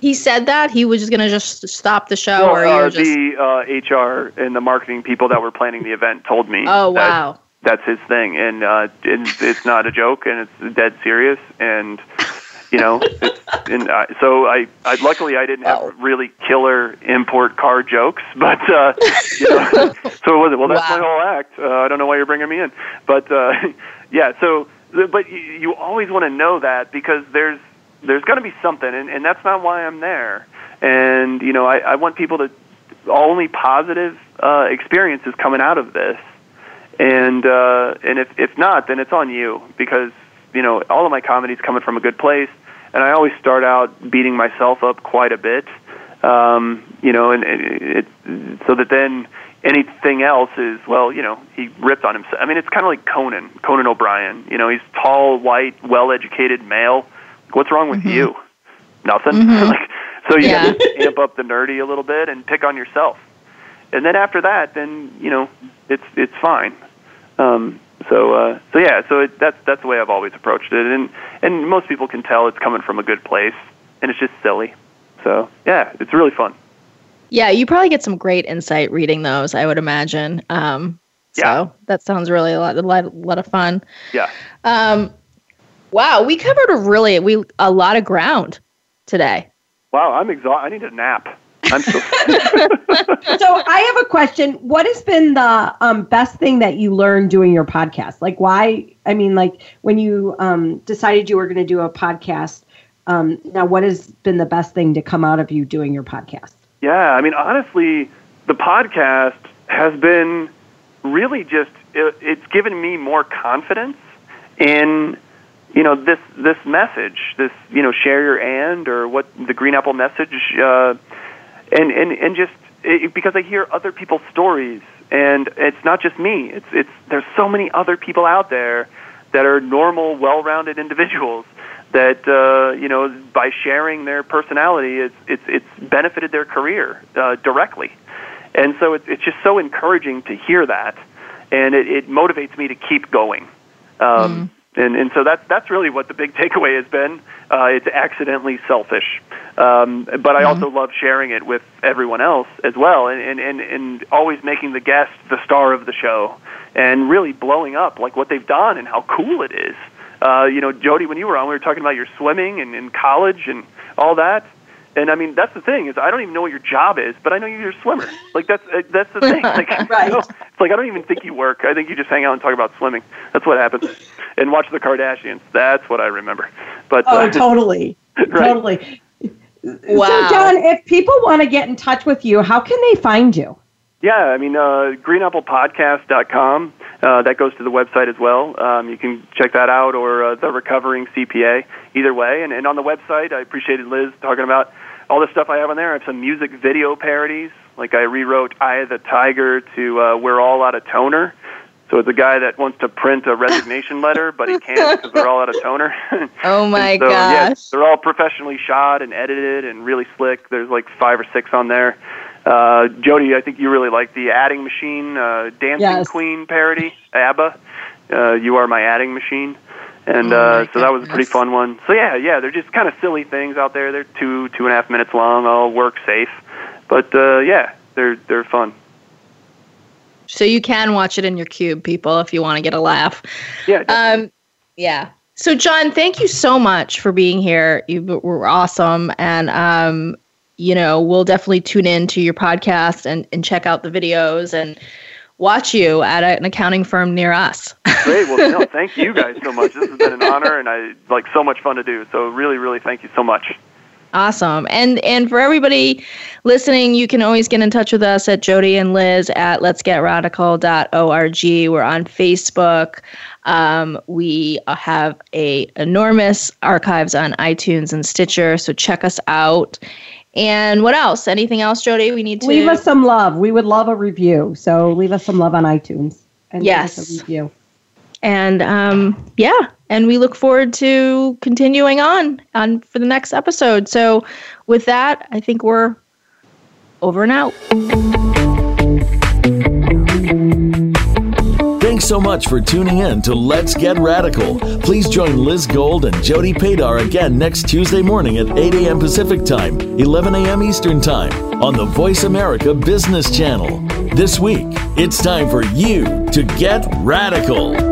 He said that he was just going to just stop the show, well, or uh, just... the uh, HR and the marketing people that were planning the event told me. Oh wow! That's his thing, and uh, it's, it's not a joke, and it's dead serious, and you know, it's, and uh, so I, I luckily I didn't have really killer import car jokes, <laughs> but uh, you know, <laughs> so it wasn't. Well, that's wow. my whole act. Uh, I don't know why you're bringing me in, but uh, <laughs> yeah. So, but you, you always want to know that because there's there's going to be something, and, and that's not why I'm there. And you know, I, I want people to only positive uh, experiences coming out of this and uh, and if if not, then it's on you because you know all of my comedy's coming from a good place, and I always start out beating myself up quite a bit, um, you know, and it, it so that then anything else is well, you know, he ripped on himself. I mean, it's kind of like Conan, Conan O'Brien. You know, he's tall, white, well-educated male. What's wrong with mm-hmm. you? Nothing. Mm-hmm. <laughs> like so, you Yeah. amp up the nerdy a little bit and pick on yourself. And then after that, then you know, it's it's fine. Um, so uh, so yeah, so it, that's that's the way I've always approached it, and and most people can tell it's coming from a good place, and it's just silly. So yeah, it's really fun. Yeah, you probably get some great insight reading those. I would imagine. Um, so Yeah. that sounds really a lot, a lot, a lot of fun. Yeah. Um, wow, we covered a really we a lot of ground today. Wow, I'm exhausted. I need a nap. I'm so. <laughs> so I have a question. What has been the um, best thing that you learned doing your podcast? Like, why? I mean, like when you um, decided you were going to do a podcast. Um, now, what has been the best thing to come out of you doing your podcast? Yeah, I mean, honestly, the podcast has been really just it, it's given me more confidence in you know this this message, this you know share your and or what the Green Apple message, uh, and and and just it, because I hear other people's stories, and it's not just me. It's it's there's so many other people out there that are normal, well-rounded individuals that uh, you know by sharing their personality, it's it's it's benefited their career uh, directly, and so it's it's just so encouraging to hear that, and it, it motivates me to keep going. Um, And and so that's that's really what the big <laughs> takeaway has been. Uh, it's accidentally selfish, um, but I also love sharing it with everyone else as well, and, and and and always making the guest the star of the show, and really blowing up like what they've done and how cool it is. Uh, you know, Jody, when you were on, we were talking about your swimming and in college and all that. And I mean, that's the thing is, I don't even know what your job is, but I know you're a swimmer. Like that's uh, that's the thing. <laughs> Like, <laughs> Right. you know, it's like I don't even think you work. I think you just hang out and talk about swimming. That's what happens. And watch the Kardashians. That's what I remember. But Oh, uh, <laughs> totally, Right. totally. Wow. So, John, if people want to get in touch with you, how can they find you? Yeah, I mean, uh, greenapplepodcast.com. Uh, that goes to the website as well. Um, you can check that out or uh, the Recovering CPA. Either way, and, and on the website, I appreciated Liz talking about all the stuff I have on there. I have some music video parodies. Like I rewrote "Eye of the Tiger" to uh, "We're All Out of Toner." So it's a guy that wants to print a resignation <laughs> letter, but he can't because they're all out of toner. <laughs> Oh my so, yeah, they're all professionally shot and edited and really slick. There's like five or six on there. Uh, Jody, I think you really like the adding machine, uh, dancing Yes. queen parody, ABBA. Uh, you are my adding machine. And Oh, uh, so that was a pretty fun one. So yeah, yeah, they're just kind of silly things out there. They're two, two and a half minutes long. All work safe, but uh, yeah, they're they're fun. So you can watch it in your cube, people, if you want to get a laugh. Yeah, definitely. Um, yeah. So, John, thank you so much for being here. You were awesome, and um, you know we'll definitely tune in to your podcast and and check out the videos and watch you at an accounting firm near us. <laughs> Great. Well, no, thank you guys so much. This has been an honor, and I like so much fun to do. So really, really, thank you so much. Awesome. And and for everybody listening, you can always get in touch with us at Jody and Liz at let's get radical.org. We're on Facebook. Um, we have a enormous archives on iTunes and Stitcher, so check us out. And what else? Anything else, Jody? We need to Leave us some love. We would love a review. So leave us some love on iTunes and Yes. and um, yeah, and we look forward to continuing on on for the next episode. So, with that, I think we're over and out. Thanks so much for tuning in to Let's Get Radical. Please join Liz Gold and Jody Padar again next Tuesday morning at 8 a.m. Pacific Time, 11 a.m. Eastern Time on the Voice America Business Channel. This week, it's time for you to get radical.